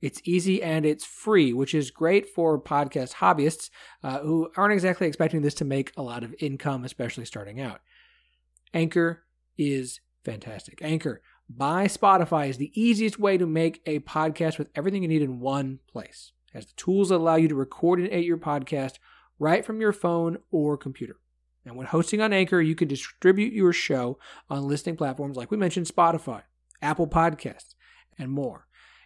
It's easy and it's free, which is great for podcast hobbyists uh, who aren't exactly expecting this to make a lot of income, especially starting out. Anchor is fantastic. Anchor by Spotify is the easiest way to make a podcast with everything you need in one place. Has the tools allow you to record and edit your podcast right from your phone or computer. And when hosting on Anchor, you can distribute your show on listening platforms like we mentioned Spotify, Apple Podcasts, and more.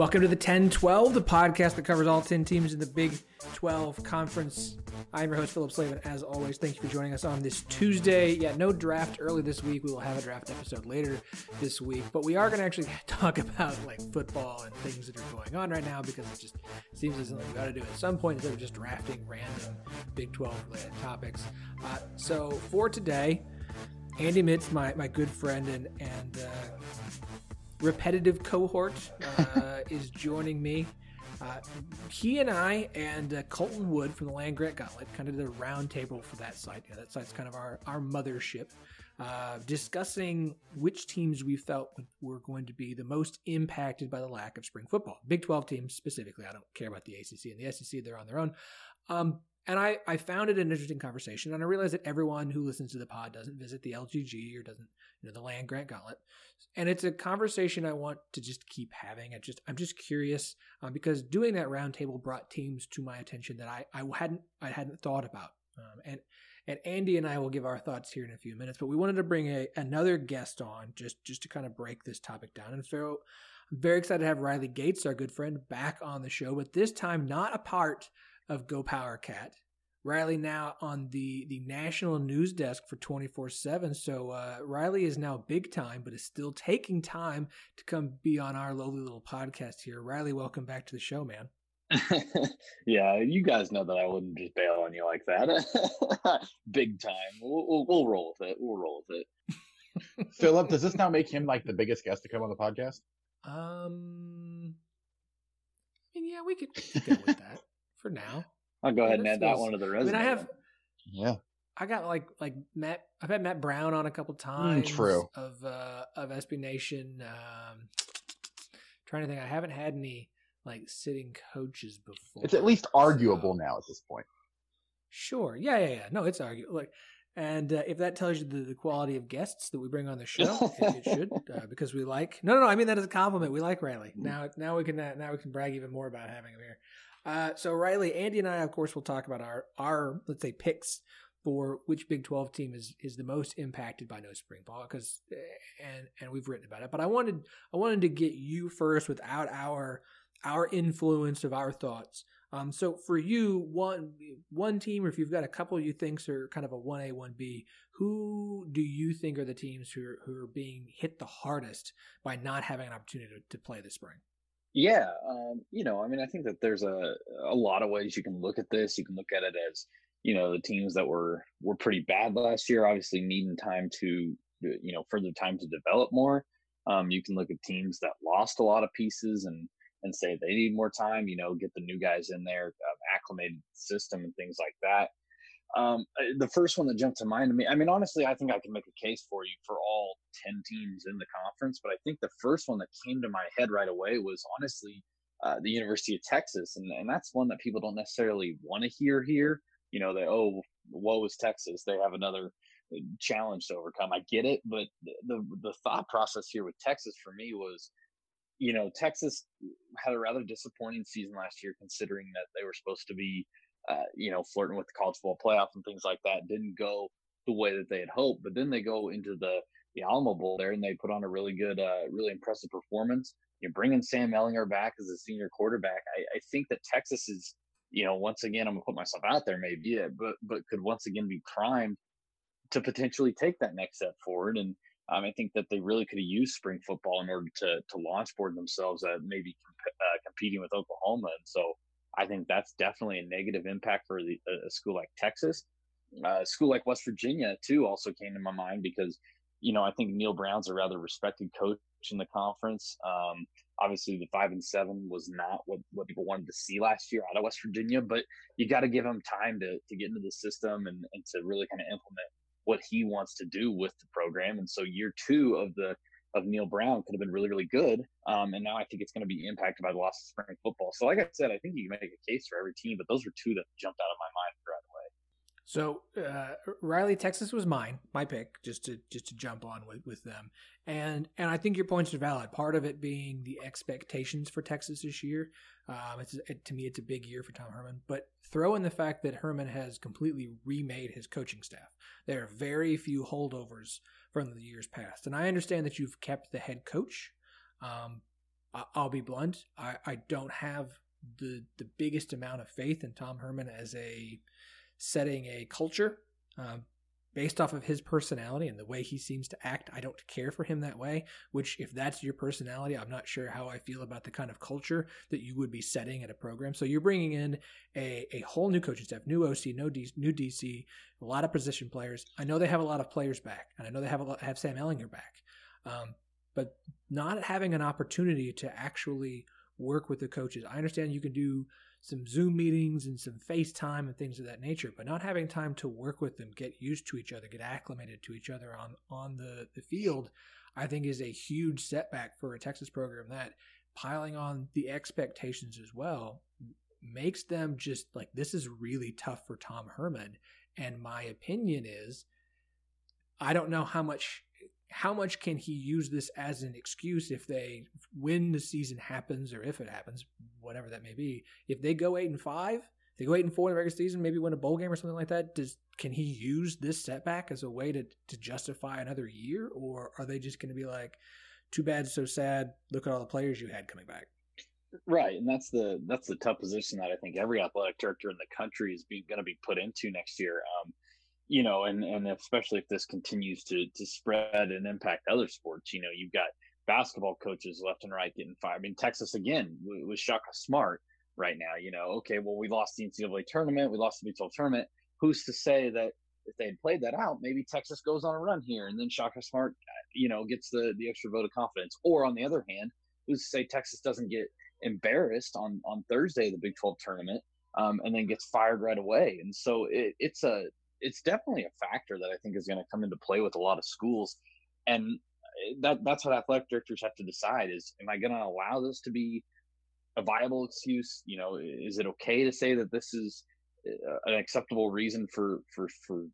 Welcome to the 10 12, the podcast that covers all 10 teams in the Big 12 Conference. I'm your host, Phillip Slavin. As always, thank you for joining us on this Tuesday. Yeah, no draft early this week. We will have a draft episode later this week, but we are going to actually talk about like football and things that are going on right now because it just seems like something we got to do at some point instead of just drafting random Big 12 related topics. Uh, so for today, Andy Mitts, my, my good friend and, and uh, repetitive cohort uh, is joining me. Uh, he and I and uh, Colton Wood from the Land Grant Gauntlet kind of did a roundtable for that site. Yeah, that site's kind of our, our mothership, uh, discussing which teams we felt were going to be the most impacted by the lack of spring football. Big 12 teams specifically. I don't care about the ACC and the SEC, they're on their own. Um, and I, I found it an interesting conversation, and I realized that everyone who listens to the pod doesn't visit the LGG or doesn't, you know, the Land Grant Gauntlet, and it's a conversation I want to just keep having. I just I'm just curious um, because doing that roundtable brought teams to my attention that I, I hadn't I hadn't thought about, um, and and Andy and I will give our thoughts here in a few minutes. But we wanted to bring a, another guest on just just to kind of break this topic down, and so I'm very excited to have Riley Gates, our good friend, back on the show, but this time not a part of Go Power Cat. Riley now on the the national news desk for 24/7 so uh, Riley is now big time but is still taking time to come be on our lowly little podcast here. Riley, welcome back to the show, man. yeah, you guys know that I wouldn't just bail on you like that. big time. We'll, we'll, we'll roll with it. We'll roll with it. Phillip, does this now make him like the biggest guest to come on the podcast? Um, I mean, yeah, we could, we could go with that for now. I'll go ahead and add that one to the resume. I mean, I have. Yeah. I got like like Matt. I've had Matt Brown on a couple times. Mm, true. Of uh, of SB Nation. Um, trying to think. I haven't had any like sitting coaches before. It's at least arguable so. now at this point. Sure. Yeah. Yeah. Yeah. No, it's arguable. Like, and uh, if that tells you the, the, quality of guests that we bring on the show, it, it should uh, because we like. No, no, no. I mean that as a compliment. We like Riley. Mm. Now, now we can uh, now we can brag even more about having him here. Uh, so Riley, Andy, and I, of course, will talk about our our let's say picks for which Big Twelve team is is the most impacted by no spring ball because eh, and and we've written about it. But I wanted I wanted to get you first without our our influence of our thoughts. Um, so for you, one one team, or if you've got a couple you think are kind of a one A one B, who do you think are the teams who are, who are being hit the hardest by not having an opportunity to, to play this spring? Yeah, um, you know, I mean, I think that there's a a lot of ways you can look at this. You can look at it as you know the teams that were were pretty bad last year obviously needing time to you know further time to develop more um, you can look at teams that lost a lot of pieces and and say they need more time you know get the new guys in there um, acclimated system and things like that um, uh, the first one that jumped to mind to me i mean honestly i think i can make a case for you for all 10 teams in the conference but i think the first one that came to my head right away was honestly uh, the university of texas and, and that's one that people don't necessarily want to hear here you know, that oh, woe is Texas. They have another uh, challenge to overcome. I get it, but the the thought process here with Texas for me was, you know, Texas had a rather disappointing season last year, considering that they were supposed to be, uh, you know, flirting with the college football playoff and things like that. Didn't go the way that they had hoped, but then they go into the the Alamo Bowl there and they put on a really good, uh, really impressive performance. You're bringing Sam Ehlinger back as a senior quarterback. I, I think that Texas is you know, once again, I'm gonna put myself out there, maybe, but but could once again be primed to potentially take that next step forward. And um, I think that they really could have used spring football in order to to launch board themselves at maybe comp- uh, competing with Oklahoma. And so I think that's definitely a negative impact for the, a school like Texas. Uh, a school like West Virginia too also came to my mind because you know I think Neal Brown's a rather respected coach in the conference. Um, obviously, the five and seven was not what, what people wanted to see last year out of West Virginia, but you got to give him time to, to get into the system and, and to really kind of implement what he wants to do with the program. And so year two of the of Neal Brown could have been really, really good. Um, and now I think it's going to be impacted by the loss of spring football. So, like I said, I think you can make a case for every team, but those were two that jumped out of my mind. So uh, Riley, Texas was mine, my pick, just to just to jump on with, with them, and and I think your points are valid. Part of it being the expectations for Texas this year. Um, it's it, to me, it's a big year for Tom Herman. But throw in the fact that Herman has completely remade his coaching staff. There are very few holdovers from the years past, and I understand that you've kept the head coach. Um, I'll be blunt. I, I don't have the the biggest amount of faith in Tom Herman as a setting a culture um, based off of his personality and the way he seems to act. I don't care for him that way, which, if that's your personality, I'm not sure how I feel about the kind of culture that you would be setting at a program. So you're bringing in a, a whole new coaching staff, new OC, no D, new DC, a lot of position players. I know they have a lot of players back, and I know they have a lot, have Sam Ehlinger back. Um, but not having an opportunity to actually work with the coaches. I understand you can do some Zoom meetings and some FaceTime and things of that nature, but not having time to work with them, get used to each other, get acclimated to each other on on the, the field, I think is a huge setback for a Texas program that piling on the expectations as well makes them just like this is really tough for Tom Herman. And my opinion is I don't know how much how much can he use this as an excuse if they when the season happens or if it happens, whatever that may be. If they go eight and five, they go eight and four in the regular season, maybe win a bowl game or something like that. Does can he use this setback as a way to to justify another year, or are they just going to be like, too bad, so sad. Look at all the players you had coming back. Right, and that's the that's the tough position that I think every athletic director in the country is going to be put into next year. Um, you know, and and especially if this continues to to spread and impact other sports, you know, you've got basketball coaches left and right getting fired. I mean, Texas again with Shaka Smart right now. You know, okay, well, we lost the NCAA tournament, we lost the Big 12 tournament. Who's to say that if they had played that out, maybe Texas goes on a run here, and then Shaka Smart, you know, gets the the extra vote of confidence. Or on the other hand, who's to say Texas doesn't get embarrassed on on Thursday the Big 12 tournament, um, and then gets fired right away? And so it, it's a it's definitely a factor that I think is going to come into play with a lot of schools, and eh, that that's what athletic directors have to decide: is am I going to allow this to be a viable excuse? You know, is it okay to say that this is eh, an acceptable reason for for for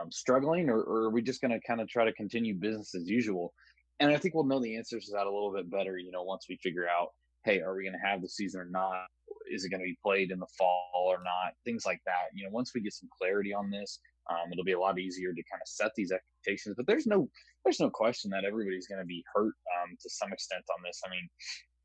um, struggling, or, or, are we just going to kind of try to continue business as usual? And I think we'll know the answers to that a little bit better, you know, once we figure out, hey, are we going to have the season or not? Is it going to be played in the fall or not? Things like that. You know, once we get some clarity on this, um, it'll be a lot easier to kind of set these expectations. But there's no there's no question that everybody's going to be hurt um, to some extent on this. I mean,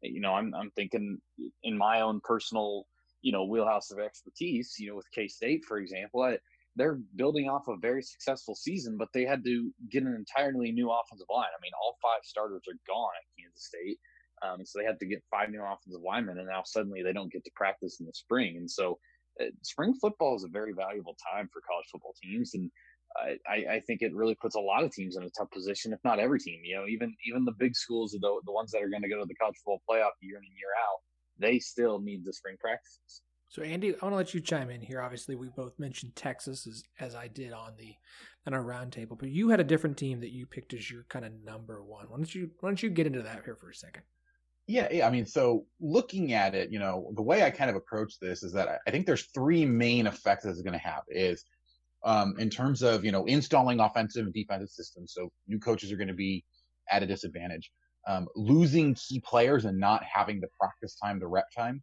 you know, I'm I'm thinking in my own personal you know wheelhouse of expertise. You know, with K State, for example, I, they're building off a very successful season, but they had to get an entirely new offensive line. I mean, all five starters are gone at Kansas State. Um, so they had to get five new offensive linemen, and now suddenly they don't get to practice in the spring. And so Uh, spring football is a very valuable time for college football teams, and I, I think it really puts a lot of teams in a tough position, if not every team. You know, even even the big schools, the the ones that are going to go to the college football playoff year in and year out, they still need the spring practices. So Andy, I want to let you chime in here. Obviously, we both mentioned Texas as as I did on the on our roundtable, but you had a different team that you picked as your kind of number one. Why don't you why don't you get into that here for a second? Yeah, yeah, I mean, so looking at it, you know, the way I kind of approach this is that I think there's three main effects that it's going to have is um, in terms of, you know, installing offensive and defensive systems. So new coaches are going to be at a disadvantage. Um, losing key players and not having the practice time, the rep time.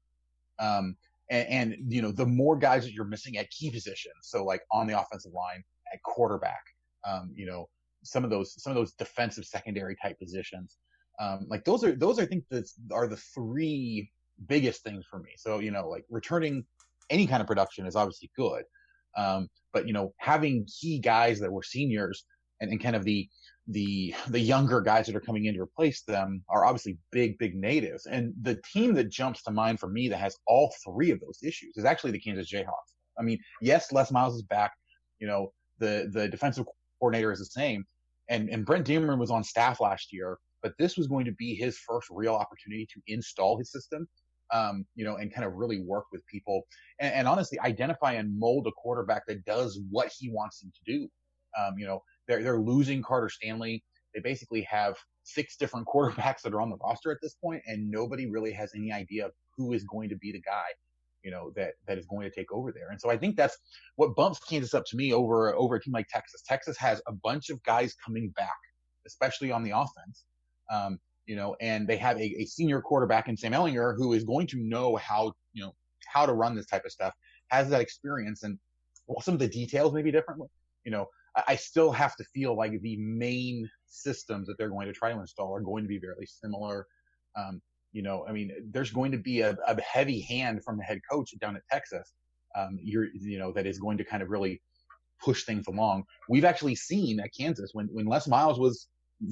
Um, and, and, you know, the more guys that you're missing at key positions. So like on the offensive line, at quarterback, um, you know, some of those, some of those defensive secondary type positions. Um, like those are those I think that are the three biggest things for me. So you know, like returning any kind of production is obviously good, um, but you know, having key guys that were seniors and, and kind of the the the younger guys that are coming in to replace them are obviously big big natives. And the team that jumps to mind for me that has all three of those issues is actually the Kansas Jayhawks. I mean, yes, Les Miles is back. You know, the the defensive coordinator is the same, and and Brent Dearmon was on staff last year but this was going to be his first real opportunity to install his system, um, you know, and kind of really work with people and, and, honestly identify and mold a quarterback that does what he wants him to do. Um, you know, they're, they're losing Carter Stanley. They basically have six different quarterbacks that are on the roster at this point, and nobody really has any idea of who is going to be the guy you know that that is going to take over there. And so I think that's what bumps Kansas up to me over over a team like Texas. Texas has a bunch of guys coming back, especially on the offense, um, you know, and they have a, a senior quarterback in Sam Ehlinger who is going to know how, you know, how to run this type of stuff, has that experience. And while some of the details may be different, you know, I, I still have to feel like the main systems that they're going to try to install are going to be very similar. Um, you know, I mean, there's going to be a, a heavy hand from the head coach down at Texas. Um, you're, you know, that is going to kind of really push things along. We've actually seen at Kansas when, when Les Miles was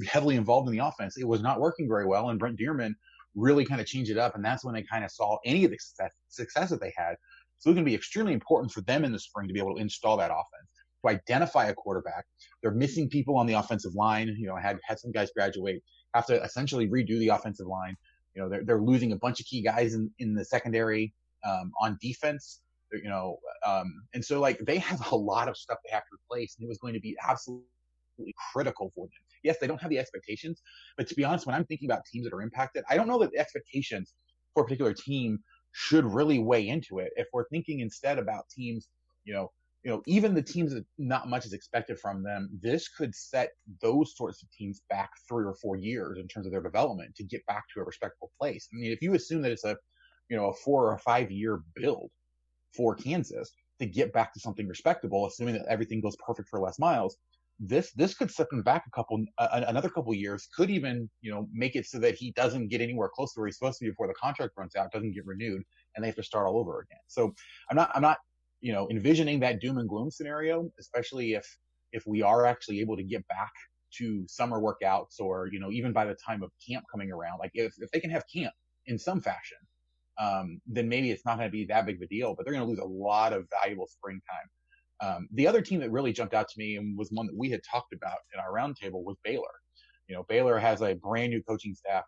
heavily involved in the offense. It was not working very well, and Brent Dearmon really kind of changed it up, and that's when they kind of saw any of the success, success that they had. So it's going to be extremely important for them in the spring to be able to install that offense, to identify a quarterback. They're missing people on the offensive line. You know, had had some guys graduate, have to essentially redo the offensive line. You know, they're they're losing a bunch of key guys in in the secondary um, on defense. You know, um, and so like they have a lot of stuff they have to replace, and it was going to be absolutely critical for them yes, they don't have the expectations. But to be honest, when I'm thinking about teams that are impacted, I don't know that the expectations for a particular team should really weigh into it. If we're thinking instead about teams, you know, you know, even the teams that not much is expected from them, this could set those sorts of teams back three or four years in terms of their development to get back to a respectable place. I mean, if you assume that it's a, you know, a four or five year build for Kansas to get back to something respectable, assuming that everything goes perfect for Les Miles, this this could set them back a couple another couple years could even you know make it so that he doesn't get anywhere close to where he's supposed to be before the contract runs out doesn't get renewed and they have to start all over again. So i'm not i'm not you know envisioning that doom and gloom scenario especially if if we are actually able to get back to summer workouts or you know even by the time of camp coming around like if, if they can have camp in some fashion um, then maybe it's not going to be that big of a deal but they're going to lose a lot of valuable springtime um, the other team that really jumped out to me and was one that we had talked about in our roundtable was Baylor. You know, Baylor has a brand new coaching staff,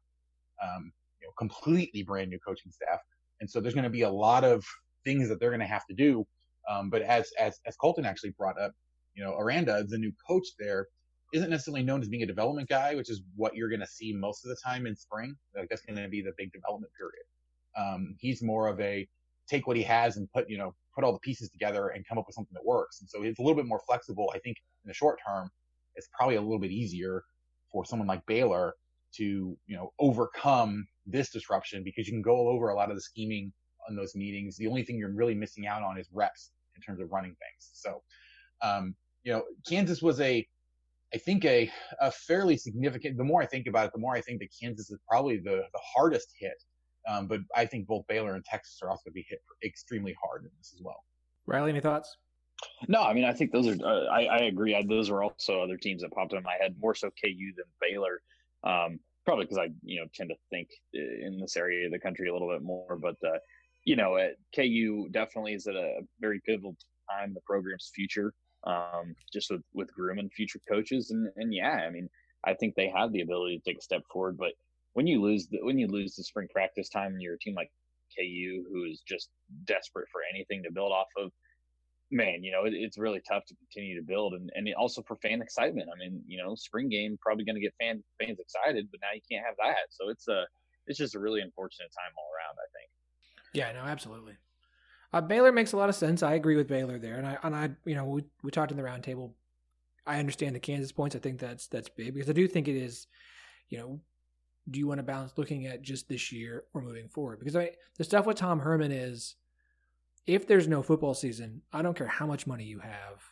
um, you know, completely brand new coaching staff, and so there's going to be a lot of things that they're going to have to do. Um, but as as as Colton actually brought up, you know, Aranda, the new coach there, isn't necessarily known as being a development guy, which is what you're going to see most of the time in spring. Like that's going to be the big development period. Um, he's more of a take what he has and put you know put all the pieces together and come up with something that works. And so it's a little bit more flexible. I think in the short term, it's probably a little bit easier for someone like Baylor to, you know, overcome this disruption because you can go over a lot of the scheming on those meetings. The only thing you're really missing out on is reps in terms of running things. So, um, you know, Kansas was a, I think a, a fairly significant, the more I think about it, the more I think that Kansas is probably the, the hardest hit um, but I think both Baylor and Texas are also going to be hit extremely hard in this as well. Riley, any thoughts? No, I mean I think those are. Uh, I, I agree. I, those are also other teams that popped in my head. More so KU than Baylor. Um, probably because I you know tend to think in this area of the country a little bit more. But uh, you know, at KU definitely is at a very pivotal time the program's future, um, just with with grooming future coaches, and and yeah, I mean, I think they have the ability to take a step forward, but when you lose the when you lose the spring practice time and you're a team like KU who is just desperate for anything to build off of, man, you know, it, it's really tough to continue to build and, and also for fan excitement. I mean, you know, spring game probably going to get fan fans excited, but now you can't have that. So it's a, it's just a really unfortunate time all around, I think. Yeah, no, absolutely. Uh, Baylor makes a lot of sense. I agree with Baylor there. And I, and I, you know, we, we talked in the roundtable. I understand the Kansas points. I think that's, that's big because I do think it is, you know, do you want to balance looking at just this year or moving forward? Because I, the stuff with Tom Herman is, if there's no football season, I don't care how much money you have,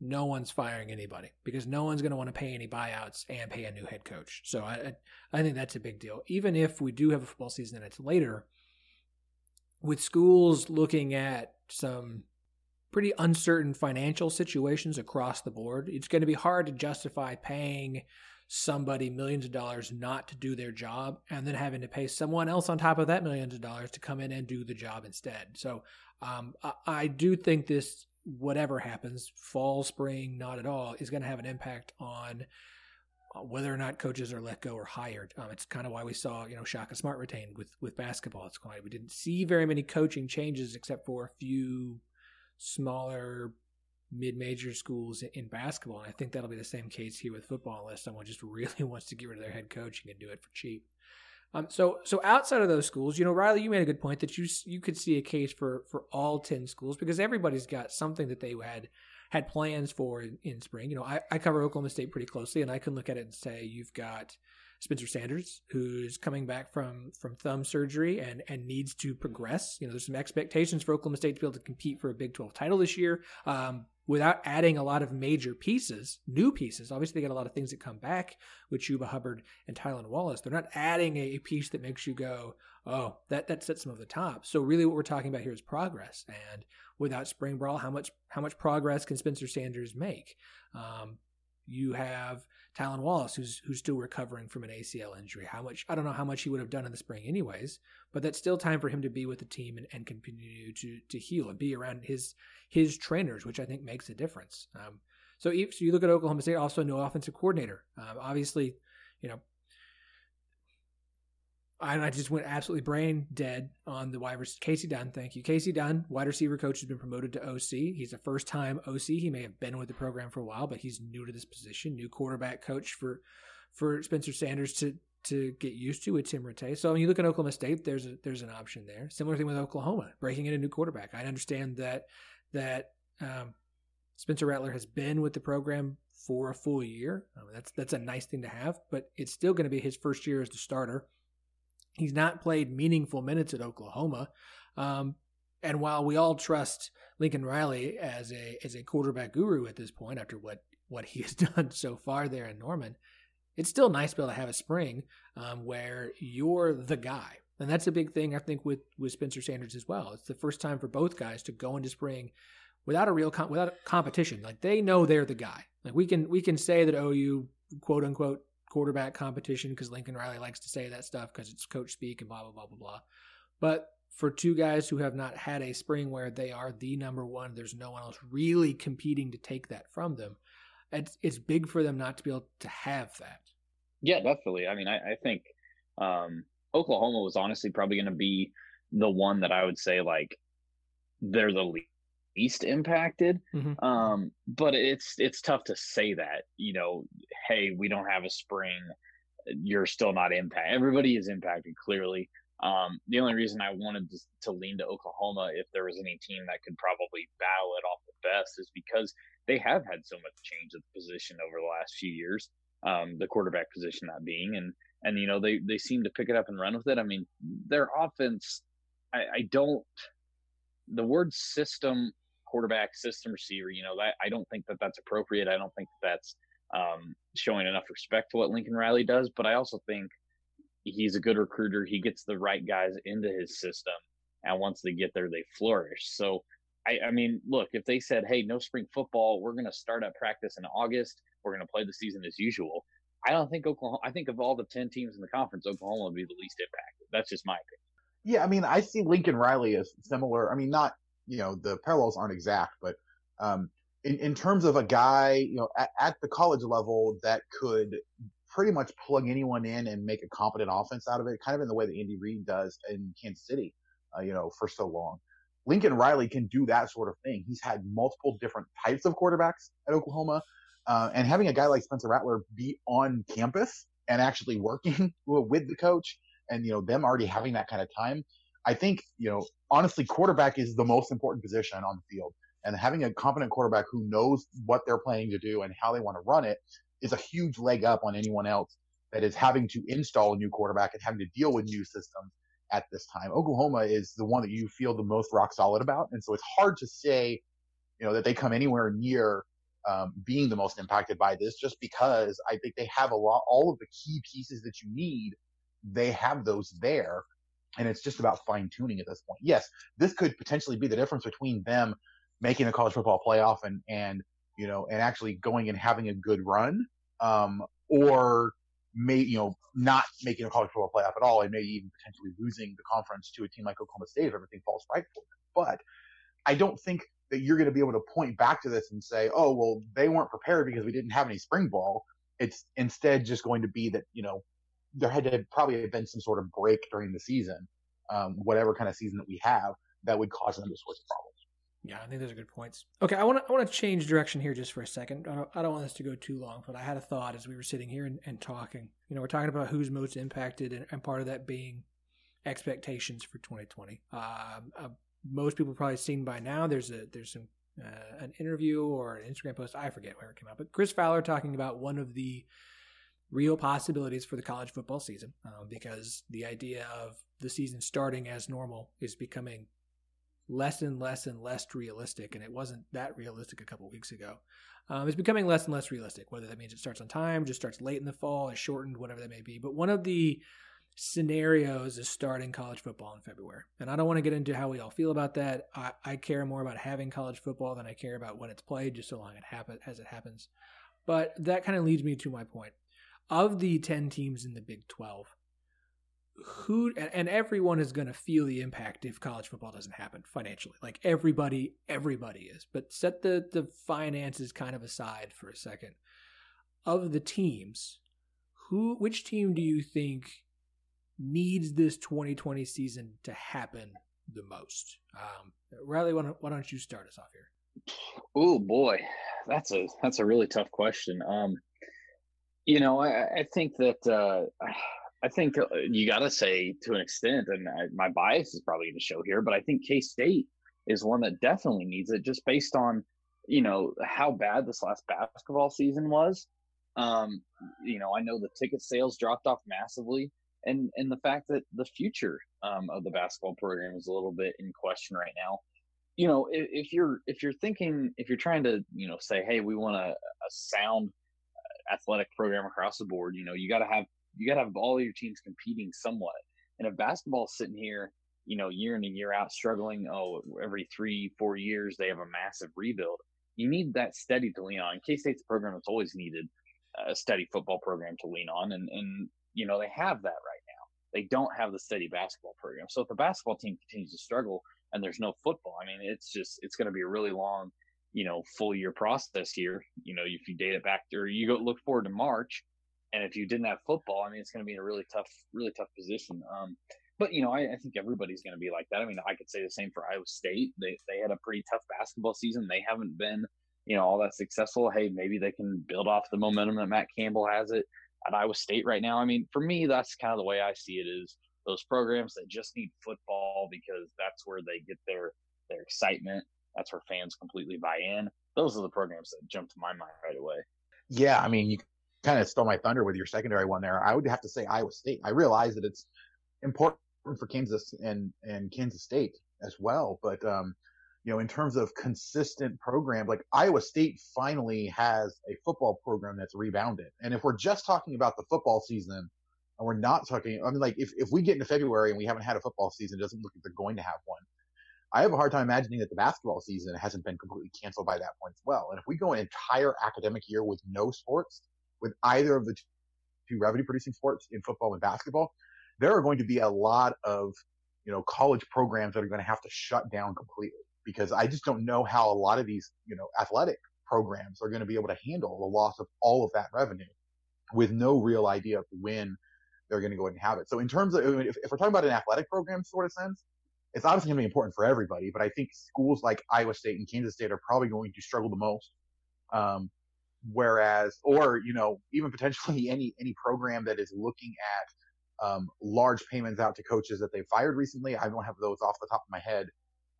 no one's firing anybody because no one's going to want to pay any buyouts and pay a new head coach. So I, I think that's a big deal. Even if we do have a football season and it's later, with schools looking at some pretty uncertain financial situations across the board, it's going to be hard to justify paying somebody millions of dollars not to do their job and then having to pay someone else on top of that millions of dollars to come in and do the job instead. So um, I, I do think this, whatever happens, fall, spring, not at all, is going to have an impact on uh, whether or not coaches are let go or hired. Um, it's kind of why we saw, you know, Shaka Smart retained with with basketball. It's why we didn't see very many coaching changes except for a few smaller mid-major schools in basketball. And I think that'll be the same case here with football, unless someone just really wants to get rid of their head coach and can do it for cheap. Um, so so outside of those schools, you know, Riley, you made a good point that you you could see a case for for all ten schools because everybody's got something that they had had plans for in, in spring. You know, I, I cover Oklahoma State pretty closely, and I can look at it and say you've got Spencer Sanders, who's coming back from from thumb surgery and and needs to progress. You know, there's some expectations for Oklahoma State to be able to compete for a Big 12 title this year. Um, without adding a lot of major pieces, new pieces. Obviously, they got a lot of things that come back with Chuba Hubbard and Tylan Wallace. They're not adding a piece that makes you go, oh, that that sets them over the top. So really, what we're talking about here is progress. And without spring brawl, how much how much progress can Spencer Sanders make? Um, you have Tylan Wallace, who's who's still recovering from an ACL injury. How much I don't know how much he would have done in the spring, anyways. But that's still time for him to be with the team and, and continue to to heal and be around his his trainers, which I think makes a difference. Um, so, if, so you look at Oklahoma State, also no offensive coordinator. Um, obviously, you know, I just went absolutely brain dead on the wide receiver. Kasey Dunn, thank you. Kasey Dunn, wide receiver coach, has been promoted to OC. He's a first time OC. He may have been with the program for a while, but he's new to this position. New quarterback coach for for Spencer Sanders to to get used to with Tim Rattay. So when you look at Oklahoma State, there's a there's an option there. Similar thing with Oklahoma, breaking in a new quarterback. I understand that that um, Spencer Rattler has been with the program for a full year. I mean, that's that's a nice thing to have, but it's still going to be his first year as the starter He's not played meaningful minutes at Oklahoma. Um, and while we all trust Lincoln Riley as a as a quarterback guru at this point, after what what he has done so far there in Norman, it's still nice to be able to have a spring um, where you're the guy, and that's a big thing I think with with Spencer Sanders as well. It's the first time for both guys to go into spring without a real com- without competition. Like they know they're the guy. Like we can we can say that OU quote unquote quarterback competition because Lincoln Riley likes to say that stuff because it's coach speak and blah, blah, blah, blah, blah. But for two guys who have not had a spring where they are the number one, there's no one else really competing to take that from them. It's, it's big for them not to be able to have that. Yeah, definitely. I mean, I, I think um, Oklahoma was honestly probably going to be the one that I would say like they're the least impacted. Mm-hmm. Um, but it's it's tough to say that. You know, hey, we don't have a spring. You're still not impacted. Everybody is impacted clearly. Um, the only reason I wanted to, to, lean to Oklahoma, if there was any team that could probably battle it off the best, is because they have had so much change at the position over the last few years. Um, the quarterback position that being, and and you know they they seem to pick it up and run with it. I mean, their offense, I, I don't. The word system quarterback system receiver. You know, that I don't think that that's appropriate. I don't think that that's um, showing enough respect to what Lincoln Riley does. But I also think he's a good recruiter. He gets the right guys into his system, and once they get there, they flourish. So. I, I mean, look, if they said, "Hey, no spring football, we're going to start at practice in August. We're going to play the season as usual," I don't think Oklahoma. I think of all the ten teams in the conference, Oklahoma would be the least impacted. That's just my opinion. Yeah, I mean, I see Lincoln Riley as similar. I mean, not you know the parallels aren't exact, but um, in in terms of a guy you know at, at the college level that could pretty much plug anyone in and make a competent offense out of it, kind of in the way that Andy Reid does in Kansas City, uh, you know, for so long. Lincoln Riley can do that sort of thing. He's had multiple different types of quarterbacks at Oklahoma, uh, and having a guy like Spencer Rattler be on campus and actually working with the coach, and you know them already having that kind of time, I think you know honestly, quarterback is the most important position on the field, and having a competent quarterback who knows what they're planning to do and how they want to run it is a huge leg up on anyone else that is having to install a new quarterback and having to deal with new systems at this time. Oklahoma is the one that you feel the most rock solid about. And so it's hard to say, you know, that they come anywhere near um, being the most impacted by this just because I think they have a lot, all of the key pieces that you need. They have those there. And it's just about fine tuning at this point. Yes, this could potentially be the difference between them making a college football playoff and, and, you know, and actually going and having a good run, um, or may you know not making a college football playoff at all, and maybe even potentially losing the conference to a team like Oklahoma State if everything falls right for them. But I don't think that you're going to be able to point back to this and say, oh well, they weren't prepared because we didn't have any spring ball. It's instead just going to be that you know there had to probably have been some sort of break during the season, um, whatever kind of season that we have, that would cause them to switch problems. Yeah, I think those are good points. Okay, I want to I want to change direction here just for a second. I don't, I don't want this to go too long, but I had a thought as we were sitting here and, and talking. You know, we're talking about who's most impacted, and, and part of that being expectations for 2020. Um, uh, most people probably seen by now. There's a there's some uh, an interview or an Instagram post. I forget where it came out, but Chris Fowler talking about one of the real possibilities for the college football season uh, because the idea of the season starting as normal is becoming less and less and less realistic, and it wasn't that realistic a couple weeks ago. Um, it's becoming less and less realistic, whether that means it starts on time, just starts late in the fall, is shortened, whatever that may be. But one of the scenarios is starting college football in February. And I don't want to get into how we all feel about that. I, I care more about having college football than I care about when it's played, just so long it happen, as it happens. But that kind of leads me to my point. Of the 10 teams in the Big 12, who and everyone is going to feel the impact if college football doesn't happen financially. Like everybody everybody is. But set the the finances kind of aside for a second. Of the teams who which team do you think needs this 2020 season to happen the most? Um riley why don't, why don't you start us off here? Oh boy. That's a that's a really tough question. Um you know i i think that uh I think uh, you got to say to an extent, and I, my bias is probably going to show here, but I think K State is one that definitely needs it just based on, you know, how bad this last basketball season was. Um, you know, I know the ticket sales dropped off massively, and and the fact that the future um, of the basketball program is a little bit in question right now. You know, if, if you're if you're thinking if you're trying to you know say, hey, we want a, a sound athletic program across the board, you know, you got to have you got to have all your teams competing somewhat. And if basketball's sitting here, you know, year in and year out, struggling, oh, every three, four years they have a massive rebuild. You need that steady to lean on. K State's program that's always needed a steady football program to lean on, and and you know they have that right now. They don't have the steady basketball program. So if the basketball team continues to struggle and there's no football, I mean, it's just it's going to be a really long, you know, full year process here. You know, if you date it back or you go look forward to March, and if you didn't have football, I mean, it's going to be in a really tough, really tough position. Um, but you know, I, I think everybody's going to be like that. I mean, I could say the same for Iowa State. They they had a pretty tough basketball season. They haven't been, you know, all that successful. Hey, maybe they can build off the momentum that Matt Campbell has it at Iowa State right now. I mean, for me, that's kind of the way I see it. Is those programs that just need football because that's where they get their their excitement. That's where fans completely buy in. Those are the programs that jump to my mind right away. Yeah, I mean, you kind of stole my thunder with your secondary one there. I would have to say Iowa State. I realize that it's important for Kansas and and Kansas State as well, but um, you know, in terms of consistent program, like Iowa State finally has a football program that's rebounded. And if we're just talking about the football season, and we're not talking, I mean, like if if we get into February and we haven't had a football season, it doesn't look like they're going to have one. I have a hard time imagining that the basketball season hasn't been completely canceled by that point as well. And if we go an entire academic year with no sports, with either of the two revenue producing sports in football and basketball, there are going to be a lot of, you know, college programs that are going to have to shut down completely because I just don't know how a lot of these, you know, athletic programs are going to be able to handle the loss of all of that revenue with no real idea of when they're going to go ahead and have it. So in terms of, if, if we're talking about an athletic program sort of sense, it's obviously going to be important for everybody, but I think schools like Iowa State and Kansas State are probably going to struggle the most. Um, whereas, or, you know, even potentially any, any program that is looking at, um, large payments out to coaches that they fired recently. I don't have those off the top of my head.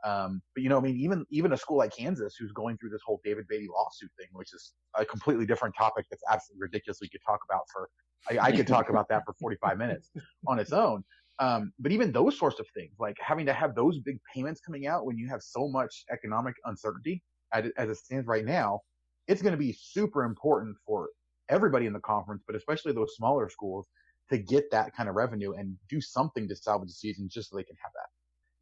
Um, but you know, I mean, even, even a school like Kansas who's going through this whole David Beaty lawsuit thing, which is a completely different topic that's absolutely ridiculous. We could talk about for, I, I could talk about that for 45 minutes on its own. Um, but even those sorts of things, like having to have those big payments coming out when you have so much economic uncertainty as, it stands right now, it's going to be super important for everybody in the conference, but especially those smaller schools to get that kind of revenue and do something to salvage the season just so they can have that.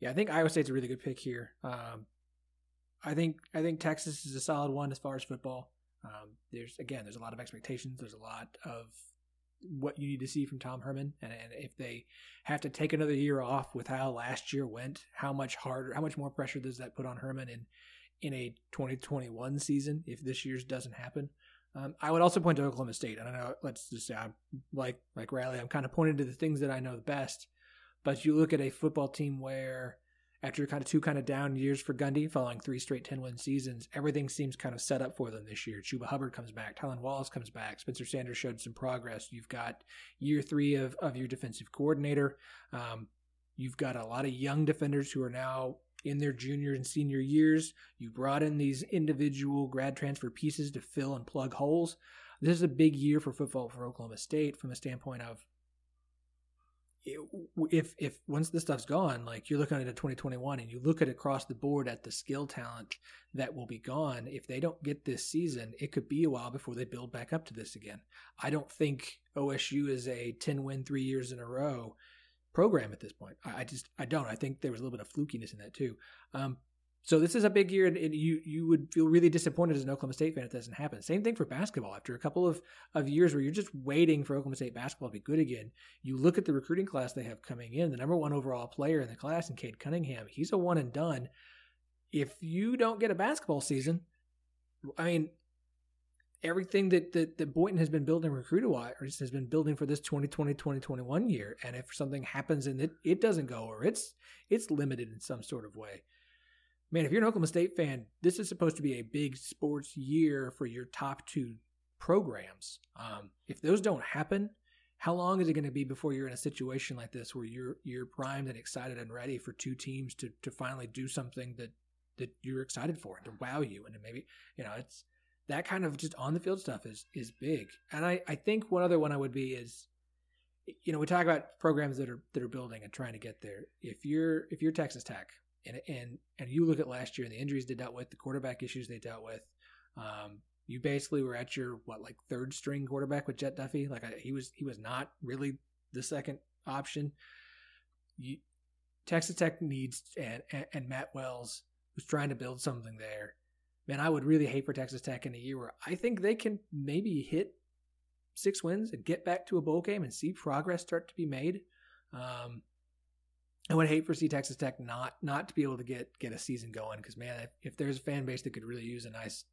Yeah, I think Iowa State's a really good pick here. Um, I think I think Texas is a solid one as far as football. Um, there's again, there's a lot of expectations. There's a lot of what you need to see from Tom Herman, and, and if they have to take another year off with how last year went, how much harder, how much more pressure does that put on Herman in in a 2021 season if this year's doesn't happen? Um, I would also point to Oklahoma State, and I know let's just say I'm like like Riley, I'm kind of pointing to the things that I know the best, but you look at a football team where after kind of two kind of down years for Gundy, following three straight 10 win seasons, everything seems kind of set up for them this year. Chuba Hubbard comes back, Tylan Wallace comes back, Spencer Sanders showed some progress. You've got year three of, of your defensive coordinator. Um, you've got a lot of young defenders who are now in their junior and senior years. You brought in these individual grad transfer pieces to fill and plug holes. This is a big year for football for Oklahoma State from a standpoint of if if once this stuff's gone, like you're looking at a 2021 and you look at across the board at the skill talent that will be gone, if they don't get this season, it could be a while before they build back up to this again. I don't think OSU is a 10 win three years in a row program at this point. I, just I don't. I think there was a little bit of flukiness in that too. Um, so this is a big year, and you you would feel really disappointed as an Oklahoma State fan if it doesn't happen. Same thing for basketball. After a couple of, of years where you're just waiting for Oklahoma State basketball to be good again, you look at the recruiting class they have coming in. The number one overall player in the class, in Cade Cunningham, he's a one and done. If you don't get a basketball season, I mean, everything that, that, that Boynton has been building recruiting wise has been building for this 2020 2021 year. And if something happens and it, it doesn't go or it's it's limited in some sort of way, man, if you're an Oklahoma State fan, this is supposed to be a big sports year for your top two programs. Um, if those don't happen, how long is it going to be before you're in a situation like this where you're you're primed and excited and ready for two teams to to finally do something that that you're excited for and to wow you and maybe you know it's that kind of just on the field stuff is is big. And I I think one other one I would be is you know we talk about programs that are that are building and trying to get there. If you're if you're Texas Tech and and and you look at last year and the injuries they dealt with, the quarterback issues they dealt with. Um, you basically were at your what like third string quarterback with Jett Duffey. Like I, he was he was not really the second option. You, Texas Tech needs and, and, and Matt Wells who's trying to build something there. Man, I would really hate for Texas Tech in a year where I think they can maybe hit six wins and get back to a bowl game and see progress start to be made. Um, I would hate for see Texas Tech not not to be able to get get a season going because man, if, if, there's a fan base that could really use a nice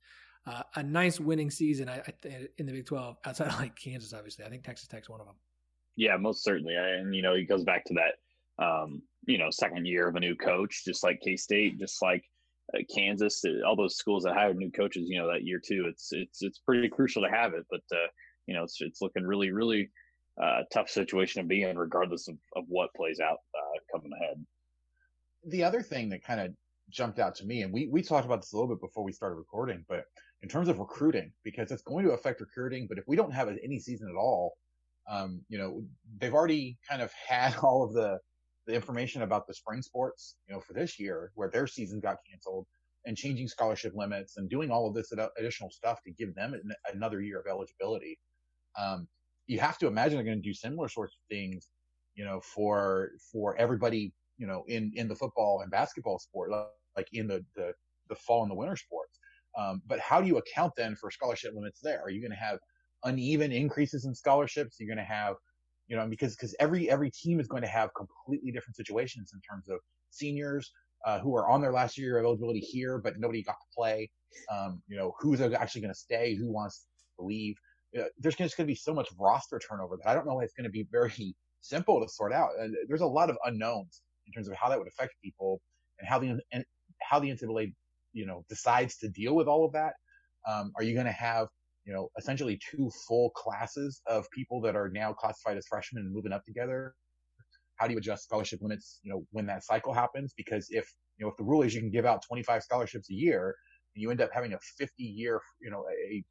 uh, a nice winning season, I, I in the Big Twelve outside of like Kansas, obviously, I think Texas Tech's one of them. Yeah, most certainly, and you know, it goes back to that um, you know second year of a new coach, just like K State, just like uh, Kansas, uh, all those schools that hired new coaches, you know, that year too. It's it's it's pretty crucial to have it, but uh, you know, it's it's looking really really uh, tough situation to be in, regardless of, of what plays out uh, coming ahead. The other thing that kind of jumped out to me, and we, we talked about this a little bit before we started recording, but in terms of recruiting, because it's going to affect recruiting, but if we don't have any season at all, um, you know, they've already kind of had all of the, the information about the spring sports, you know, for this year where their season got canceled and changing scholarship limits and doing all of this additional stuff to give them another year of eligibility. Um, you have to imagine they're going to do similar sorts of things, you know, for for everybody, you know, in in the football and basketball sport, like in the the, the fall and the winter sports. Um, but how do you account then for scholarship limits there? Are you going to have uneven increases in scholarships? You're going to have you know, because because every every team is going to have completely different situations in terms of seniors uh, who are on their last year of eligibility here, but nobody got to play. Um, you know, who's actually going to stay, who wants to leave. There's just going to be so much roster turnover that I don't know it's going to be very simple to sort out. And there's a lot of unknowns in terms of how that would affect people and how the and how the NCAA, you know, decides to deal with all of that. Um, are you going to have you know, essentially two full classes of people that are now classified as freshmen and moving up together. How do you adjust scholarship limits, you know, when that cycle happens? Because if, you know, if the rule is you can give out 25 scholarships a year, you end up having a 50 year, you know, a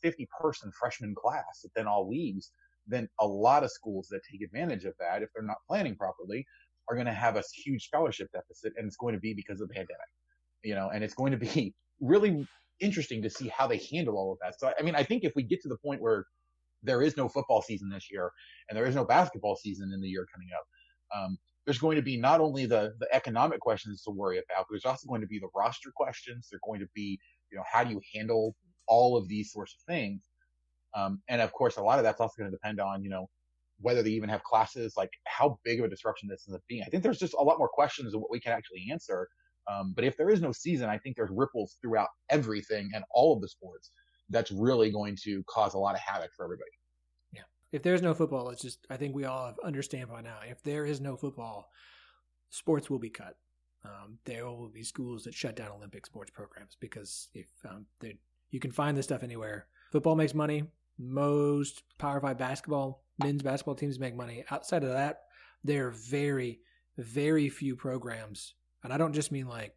50 person freshman class that then all leaves, then a lot of schools that take advantage of that, if they're not planning properly, are going to have a huge scholarship deficit. And it's going to be because of the pandemic, you know, and it's going to be really interesting to see how they handle all of that. So, I mean, I think if we get to the point where there is no football season this year and there is no basketball season in the year coming up, um, there's going to be not only the, the economic questions to worry about, but there's also going to be the roster questions. They're going to be, you know, how do you handle all of these sorts of things? Um, and of course, a lot of that's also going to depend on, you know, whether they even have classes, like how big of a disruption this ends up being. I think there's just a lot more questions of what we can actually answer um, but if there is no season, I think there's ripples throughout everything and all of the sports that's really going to cause a lot of havoc for everybody. If there's no football, it's just, I think we all understand by now. If there is no football, sports will be cut. Um, there will be schools that shut down Olympic sports programs because if um, you can find this stuff anywhere. Football makes money. Most Power Five basketball, men's basketball teams make money. Outside of that, there are very, very few programs and I don't just mean like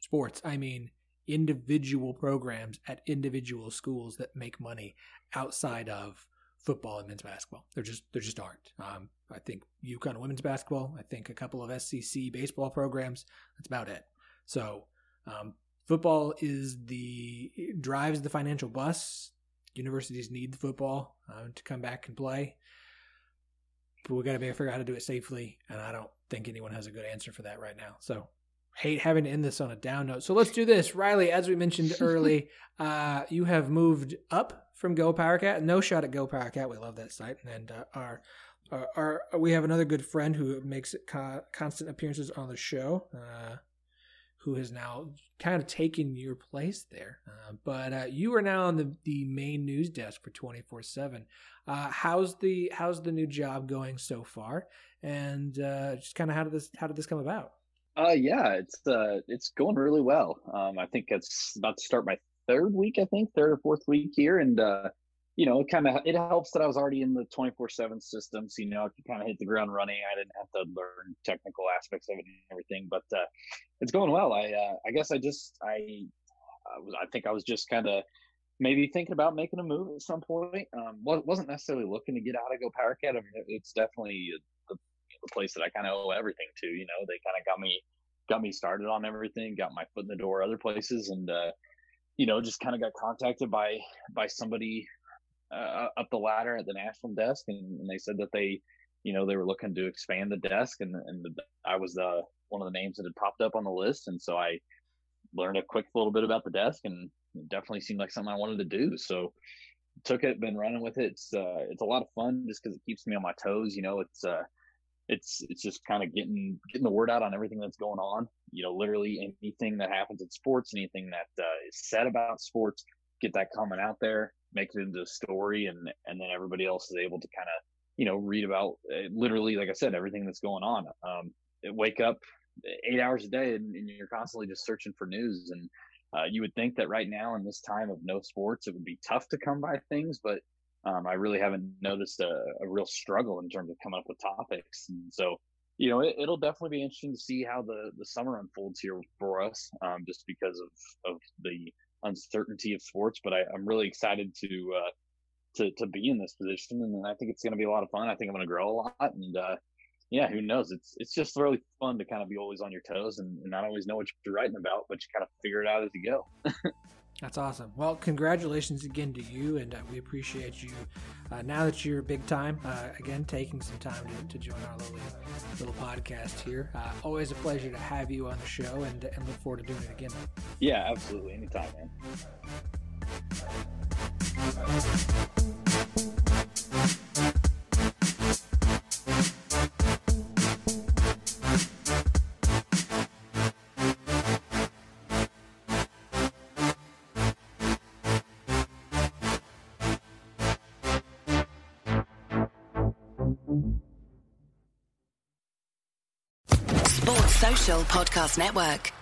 sports, I mean individual programs at individual schools that make money outside of football and men's basketball. There just there just aren't. Um, I think UConn women's basketball. I think a couple of SEC baseball programs. That's about it. So um, football is the drives the financial bus. Universities need the football uh, to come back and play, but we got to figure out how to do it safely. And I don't think anyone has a good answer for that right now. So hate having to end this on a down note. So let's do this. Riley, as we mentioned early, uh, you have moved up from Go Powercat. No shot at Go Powercat. We love that site. And uh, our, our, our, we have another good friend who makes co- constant appearances on the show. Uh, who has now kind of taken your place there. Uh, but uh, you are now on the, the main news desk for 24 uh, 7. How's the how's the new job going so far? And uh, just kind of how did this how did this come about? Uh, yeah, it's uh, it's going really well. Um, I think it's about to start my third week. I think third or fourth week here, and uh, you know, it kind of it helps that I was already in the 24/7 system, so you know, I could kind of hit the ground running. I didn't have to learn technical aspects of it and everything, but uh, it's going well. I uh, I guess I just I I, was, I think I was just kind of maybe thinking about making a move at some point. Um, wasn't necessarily looking to get out of Go Power Cat. I mean, it's definitely the, the place that I kind of owe everything to. You know, they kind of got me got me started on everything, got my foot in the door other places, and uh, you know, just kind of got contacted by by somebody uh, up the ladder at the national desk, and, and, they said that they, you know, they were looking to expand the desk, and and the, I was the one of the names that had popped up on the list, and so I learned a quick little bit about the desk, and it definitely seemed like something I wanted to do. So took it, been running with it. It's uh, it's a lot of fun just because it keeps me on my toes. You know, it's uh, it's it's just kind of getting getting the word out on everything that's going on. You know, literally anything that happens in sports, anything that uh, is said about sports, get that comment out there make it into a story and and then everybody else is able to kind of you know read about uh, literally like i said everything that's going on um wake up eight hours a day and, and you're constantly just searching for news and uh, you would think that right now in this time of no sports it would be tough to come by things but um, i really haven't noticed a, a, real struggle in terms of coming up with topics and so you know it, will definitely be interesting to see how the the summer unfolds here for us um, just because of of the uncertainty of sports. But I, am really excited to uh, to to be in this position, and I think it's going to be a lot of fun. I think I'm going to grow a lot, and uh, yeah, who knows? It's it's just really fun to kind of be always on your toes and, and not always know what you're writing about, but you kind of figure it out as you go. That's awesome. Well, congratulations again to you, and uh, we appreciate you uh, now that you're big time. Uh, again, taking some time to, to join our little, little podcast here. Uh, always a pleasure to have you on the show, and, and look forward to doing it again. Yeah, absolutely. Anytime, man. Podcast Network.